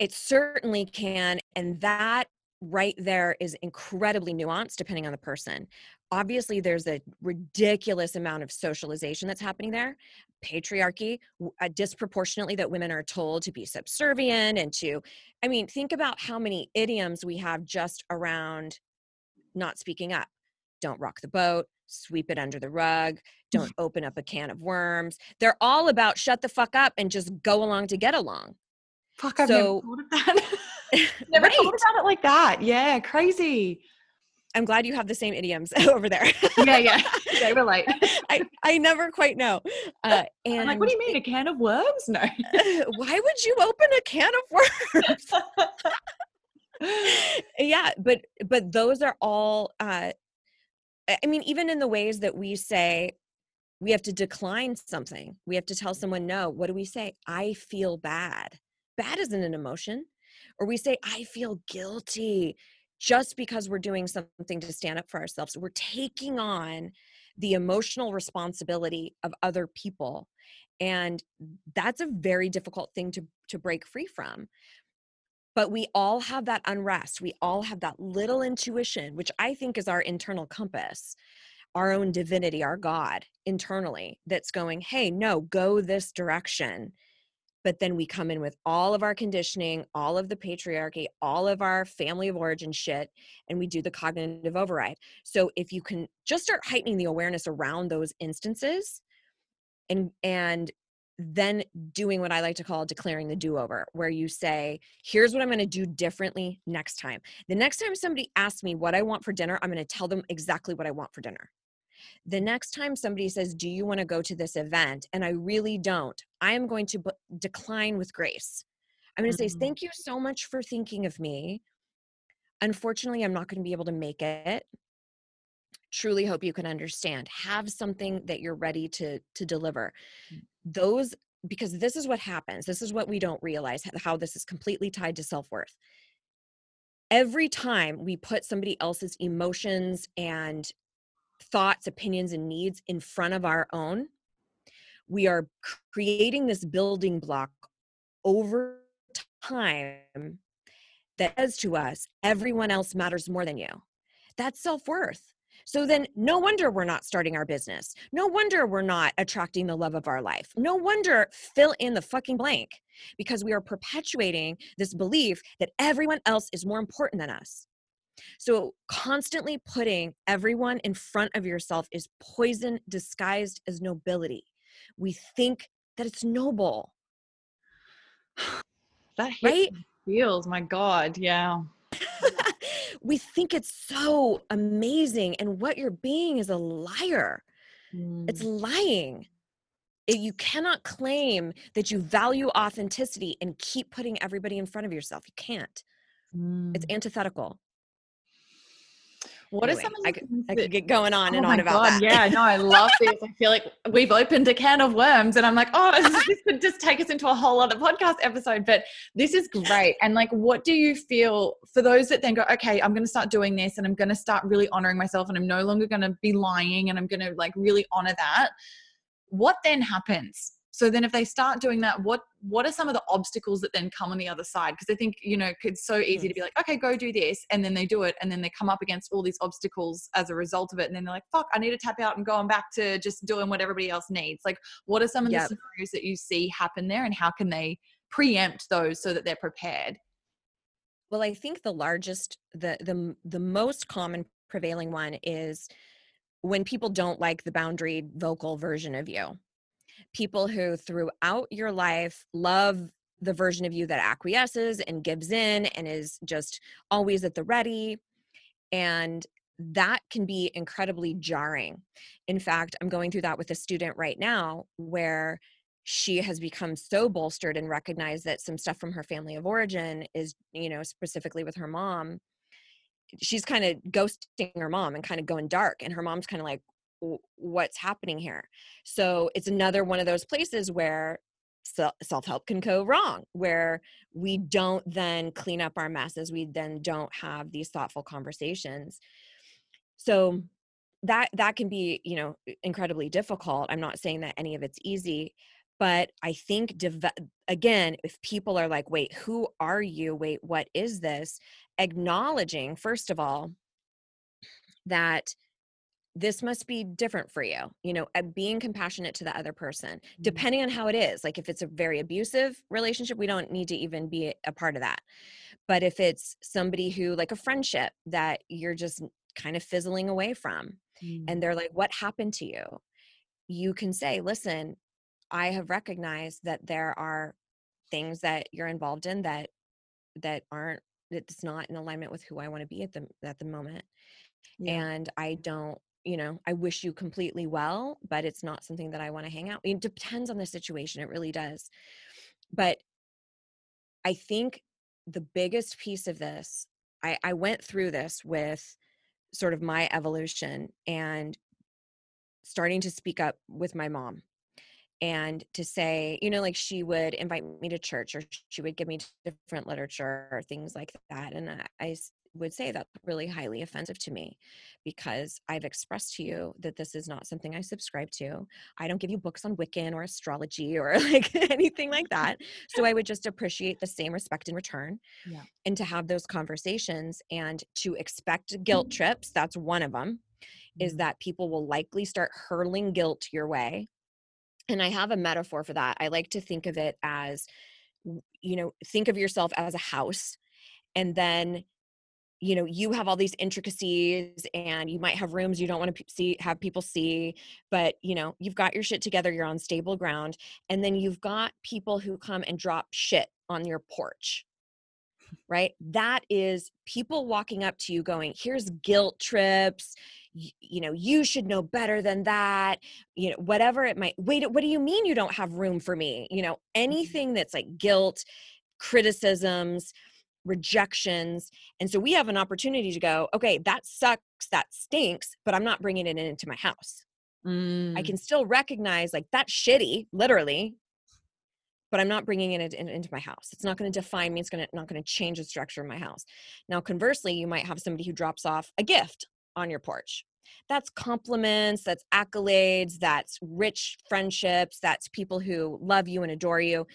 it certainly can. And that right there is incredibly nuanced depending on the person. Obviously, there's a ridiculous amount of socialization that's happening there. Patriarchy, uh, disproportionately, that women are told to be subservient and to, I mean, think about how many idioms we have just around not speaking up. Don't rock the boat, sweep it under the rug, don't open up a can of worms. They're all about shut the fuck up and just go along to get along. Fuck, I've so, never thought of that. never right. thought about it like that. Yeah, crazy. I'm glad you have the same idioms over there. yeah, yeah, they relate. I, I never quite know. Uh, and I'm like, what do you mean, a can of worms? No. why would you open a can of worms? yeah, but but those are all. Uh, I mean, even in the ways that we say we have to decline something, we have to tell someone no. What do we say? I feel bad bad isn't an emotion. Or we say, I feel guilty just because we're doing something to stand up for ourselves. We're taking on the emotional responsibility of other people. And that's a very difficult thing to, to break free from. But we all have that unrest. We all have that little intuition, which I think is our internal compass. our own divinity, our God internally that's going, hey, no, go this direction. But then we come in with all of our conditioning, all of the patriarchy, all of our family of origin shit, and we do the cognitive override. So if you can just start heightening the awareness around those instances and and then doing what I like to call declaring the do over, where you say, here's what I'm going to do differently next time. The next time somebody asks me what I want for dinner, I'm going to tell them exactly what I want for dinner. The next time somebody says, Do you want to go to this event? And I really don't, I am going to b- decline with grace. I'm going to mm-hmm. say, Thank you so much for thinking of me. Unfortunately, I'm not going to be able to make it truly hope you can understand have something that you're ready to to deliver mm. those because this is what happens this is what we don't realize how this is completely tied to self-worth every time we put somebody else's emotions and thoughts opinions and needs in front of our own we are creating this building block over time that says to us everyone else matters more than you that's self-worth so then, no wonder we're not starting our business. No wonder we're not attracting the love of our life. No wonder fill in the fucking blank because we are perpetuating this belief that everyone else is more important than us. So, constantly putting everyone in front of yourself is poison disguised as nobility. We think that it's noble. that right? feels, my God. Yeah. we think it's so amazing and what you're being is a liar mm. it's lying you cannot claim that you value authenticity and keep putting everybody in front of yourself you can't mm. it's antithetical what anyway, are some of the I could, I could get going on oh and on about God, that. Yeah, no, I love this. I feel like we've opened a can of worms and I'm like, oh, this could just take us into a whole other podcast episode. But this is great. And like, what do you feel for those that then go, okay, I'm going to start doing this and I'm going to start really honoring myself and I'm no longer going to be lying and I'm going to like really honor that. What then happens? So then if they start doing that what what are some of the obstacles that then come on the other side? Because i think you know it's so easy to mm. be like okay go do this and then they do it and then they come up against all these obstacles as a result of it and then they're like fuck i need to tap out and go on back to just doing what everybody else needs. Like what are some of yep. the scenarios that you see happen there and how can they preempt those so that they're prepared? Well i think the largest the the the most common prevailing one is when people don't like the boundary vocal version of you people who throughout your life love the version of you that acquiesces and gives in and is just always at the ready. And that can be incredibly jarring. In fact, I'm going through that with a student right now where she has become so bolstered and recognized that some stuff from her family of origin is, you know, specifically with her mom, she's kind of ghosting her mom and kind of going dark. And her mom's kind of like, what's happening here. So it's another one of those places where self-help can go wrong where we don't then clean up our messes we then don't have these thoughtful conversations. So that that can be you know incredibly difficult. I'm not saying that any of it's easy but i think again if people are like wait who are you? Wait what is this? Acknowledging first of all that this must be different for you you know being compassionate to the other person mm-hmm. depending on how it is like if it's a very abusive relationship we don't need to even be a part of that but if it's somebody who like a friendship that you're just kind of fizzling away from mm. and they're like what happened to you you can say listen i have recognized that there are things that you're involved in that that aren't it's not in alignment with who i want to be at the at the moment yeah. and i don't you know, I wish you completely well, but it's not something that I want to hang out. It depends on the situation. It really does. But I think the biggest piece of this, I, I went through this with sort of my evolution and starting to speak up with my mom and to say, you know, like she would invite me to church or she would give me different literature or things like that. And I, I would say that's really highly offensive to me because I've expressed to you that this is not something I subscribe to. I don't give you books on Wiccan or astrology or like anything like that. So I would just appreciate the same respect in return Yeah. and to have those conversations and to expect guilt trips. That's one of them, is Mm. that people will likely start hurling guilt your way. And I have a metaphor for that. I like to think of it as, you know, think of yourself as a house and then you know you have all these intricacies and you might have rooms you don't want to see have people see but you know you've got your shit together you're on stable ground and then you've got people who come and drop shit on your porch right? That is people walking up to you going here's guilt trips y- you know you should know better than that you know whatever it might wait what do you mean you don't have room for me? You know mm-hmm. anything that's like guilt criticisms rejections and so we have an opportunity to go okay that sucks that stinks but i'm not bringing it into my house. I Mm. can still recognize like that's shitty literally but i'm not bringing it in, into my house. It's not going to define me it's going to not going to change the structure of my house. Now conversely you might have somebody who drops off a gift on your porch. That's compliments that's accolades that's rich friendships that's people who love you and adore you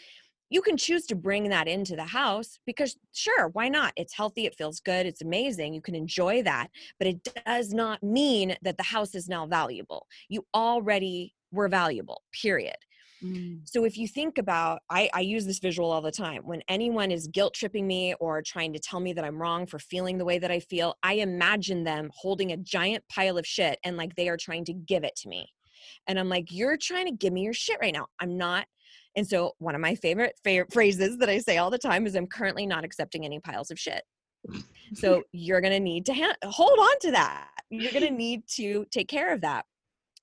you can choose to bring that into the house because sure why not? It's healthy it feels good it's amazing you can enjoy that but it does not mean that the house is now valuable. You already were valuable period. Mm. so if you think about I, I use this visual all the time when anyone is guilt tripping me or trying to tell me that i'm wrong for feeling the way that i feel i imagine them holding a giant pile of shit and like they are trying to give it to me. And i'm like you're trying to give me your shit right now. I'm not and so one of my favorite favorite phrases that i say all the time is i'm currently not accepting any piles of shit. So you're going to need to ha- hold on to that. You're going to need to take care of that.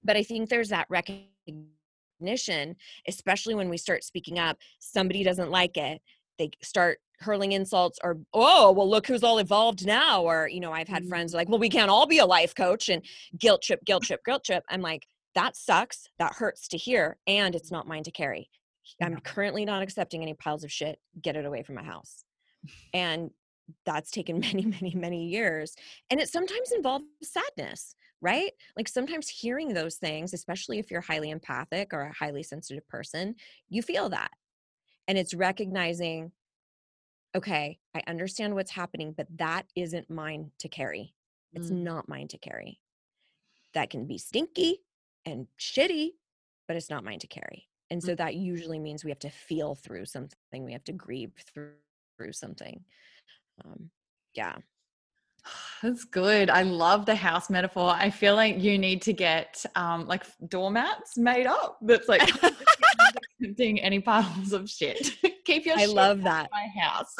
But i think there's that recognition especially when we start speaking up somebody doesn't like it they start hurling insults or oh well look who's all evolved now or you know i've had mm-hmm. friends like well we can't all be a life coach and guilt trip guilt trip guilt trip. I'm like that sucks. That hurts to hear and it's not mine to carry i'm currently not accepting any piles of shit get it away from my house. And that's taken many many many years and it sometimes involves sadness right? Like sometimes hearing those things especially if you're highly empathic or a highly sensitive person you feel that and it's recognizing okay i understand what's happening but that isn't mine to carry. It's Mm. not mine to carry. That can be stinky and shitty but it's not mine to carry and so that usually means we have to feel through something we have to grieve through, through something um yeah That's good. I love the house metaphor. I feel like you need to get um, like doormats made up. That's like accepting any piles of shit. Keep your i shit love that my house.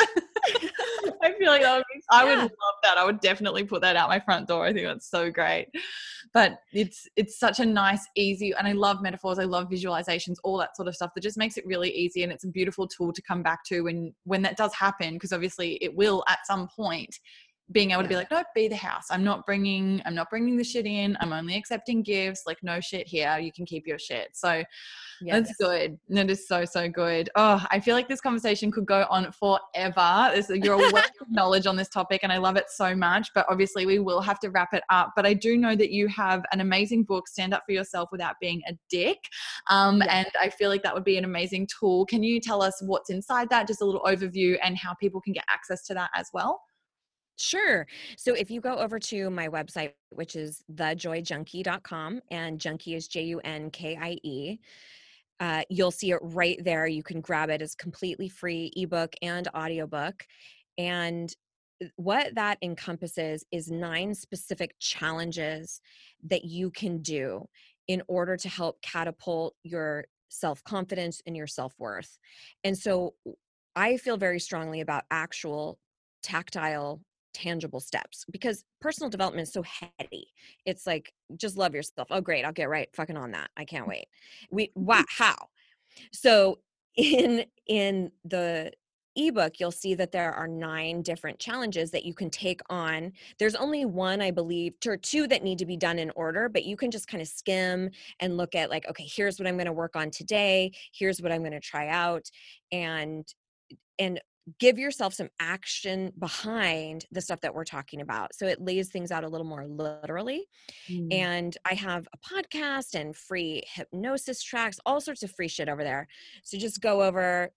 I feel like that would be, I would love that. I would definitely put that out my front door. I think that's so great. But it's it's such a nice, easy, and I love metaphors. I love visualizations, all that sort of stuff. That just makes it really easy, and it's a beautiful tool to come back to when when that does happen, because obviously it will at some point being able to be like no be the house. I'm not bringing i'm not bringing the shit in. I'm only accepting gifts. Like no shit here. You can keep your shit. So yes. that's good. That is so so good. Oh i feel like this conversation could go on forever. There's, you're a wealth of knowledge on this topic and i love it so much but obviously we will have to wrap it up. But i do know that you have an amazing book stand up for yourself without being a dick um, Yeah. and i feel like that would be an amazing tool. Can you tell us what's inside that? Just a little overview and how people can get access to that as well Sure. So if you go over to my website, which is thejoyjunkie.com, and junkie is J U N K I E, uh, you'll see it right there. You can grab it as completely free ebook and audiobook. And what that encompasses is nine specific challenges that you can do in order to help catapult your self confidence and your self worth. And so I feel very strongly about actual tactile tangible steps because personal development is so heady. It's like just love yourself. Oh great, I'll get right fucking on that. I can't wait. We wow, mm-hmm. how? So in in the ebook you'll see that there are nine different challenges that you can take on there's only one i believe or two that need to be done in order but you can just kind of skim and look at like okay here's what i'm going to work on today here's what i'm going to try out and and give yourself some action behind the stuff that we're talking about. So it lays things out a little more literally. Mm. And I have a podcast and free hypnosis tracks, all sorts of free shit over there. So just go over,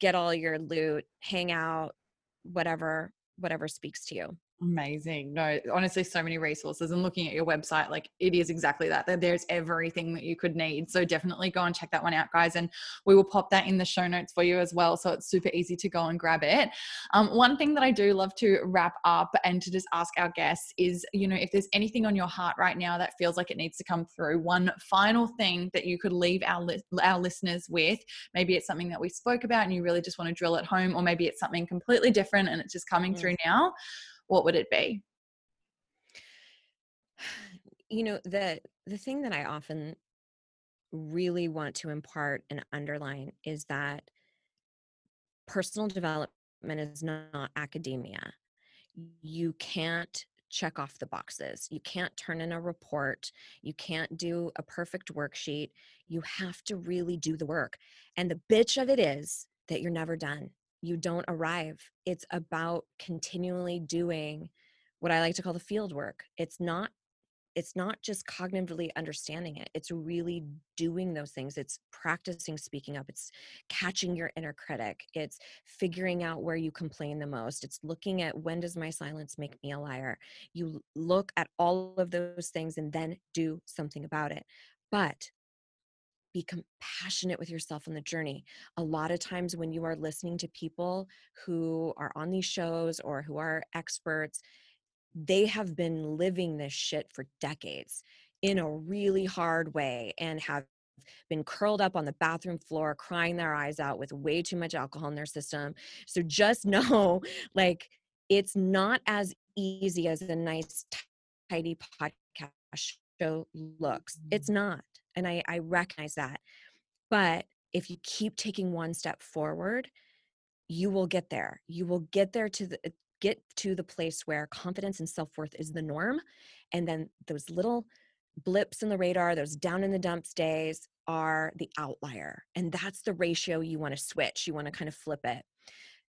get all your loot, hang out, whatever whatever speaks to you. Amazing. No, honestly, so many resources. And looking at your website, like it is exactly that. There's everything that you could need. So definitely go and check that one out, guys. And we will pop that in the show notes for you as well. So it's super easy to go and grab it. Um, one thing that I do love to wrap up and to just ask our guests is, you know, if there's anything on your heart right now that feels like it needs to come through, one final thing that you could leave our li- our listeners with. Maybe it's something that we spoke about and you really just want to drill at home, or maybe it's something completely different and it's just coming mm. through now what would it be? You know, the the thing that I often really want to impart and underline is that personal development is not academia. You can't check off the boxes. You can't turn in a report. You can't do a perfect worksheet. You have to really do the work. And the bitch of it is that you're never done you don't arrive. It's about continually doing what I like to call the field work. It's not it's not just cognitively understanding it. It's really doing those things. It's practicing speaking up. It's catching your inner critic. It's figuring out where you complain the most. It's looking at when does my silence make me a liar? You look at all of those things and then do something about it. But be compassionate with yourself on the journey. A lot of times, when you are listening to people who are on these shows or who are experts, they have been living this shit for decades in a really hard way and have been curled up on the bathroom floor crying their eyes out with way too much alcohol in their system. So just know like it's not as easy as a nice tidy podcast show looks. It's mm-hmm. not and I, I recognize that but if you keep taking one step forward you will get there. You will get there to the uh, get to the place where confidence and self-worth is the norm and then those little blips in the radar those down in the dumps days are the outlier and that's the ratio you want to switch. You want to kind of flip it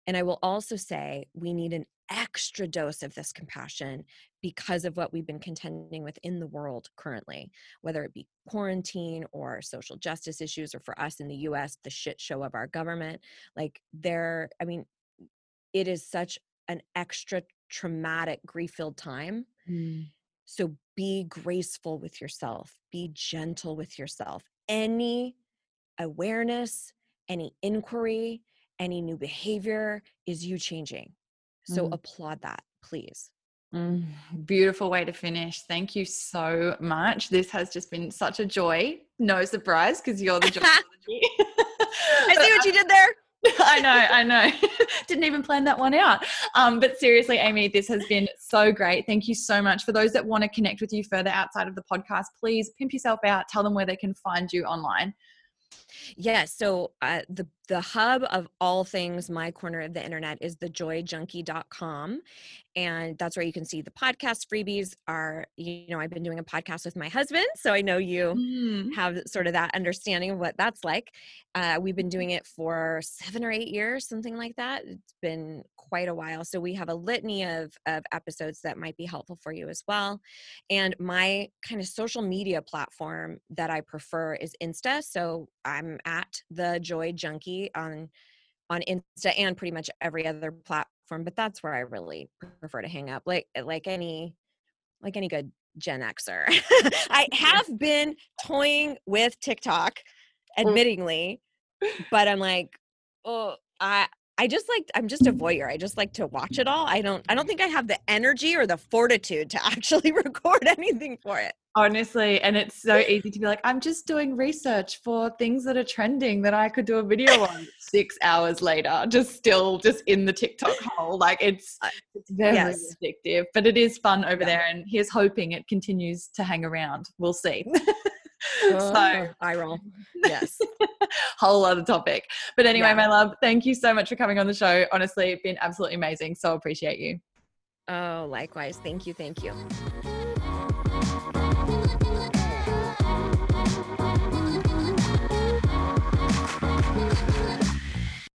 and i will also say we need an extra dose of this compassion because of what we've been contending with in the world currently, whether it be quarantine or social justice issues, or for us in the US, the shit show of our government. Like, there, I mean, it is such an extra traumatic, grief filled time. Mm. So be graceful with yourself, be gentle with yourself. Any awareness, any inquiry, any new behavior is you changing so mm. applaud that, please. Mm, beautiful way to finish. Thank you so much. This has just been such a joy. No surprise because you're the joy. I see what you did there. I know, I know. Didn't even plan that one out. Um, but seriously, Amy, this has been so great. Thank you so much. For those that want to connect with you further outside of the podcast, please pimp yourself out. Tell them where they can find you online. Yeah, so uh, the the hub of all things my corner of the internet is thejoyjunkie.com and that's where you can see the podcast freebies are you know i've been doing a podcast with my husband so i know you mm. have sort of that understanding of what that's like uh, we've been doing it for seven or eight years something like that it's been quite a while so we have a litany of, of episodes that might be helpful for you as well and my kind of social media platform that i prefer is insta so i'm at the joy junkie on on Insta and pretty much every other platform, but that's where I really prefer to hang up. Like like any like any good Gen Xer. I have been toying with TikTok, mm. admittingly, but I'm like, oh, I I just like I'm just a voyeur. I just like to watch it all. I don't I don't think I have the energy or the fortitude to actually record anything for it. Honestly, and it's so easy to be like, I'm just doing research for things that are trending that I could do a video on. Six hours later, just still just in the TikTok hole. Like it's uh, it's very yes. addictive, but it is fun over yeah. there. And here's hoping it continues to hang around. We'll see. Oh, so ah, I roll. Yes. whole other topic. But anyway, yeah. my love, thank you so much for coming on the show. Honestly, it's been absolutely amazing. So appreciate you. Oh, likewise. Thank you. Thank you.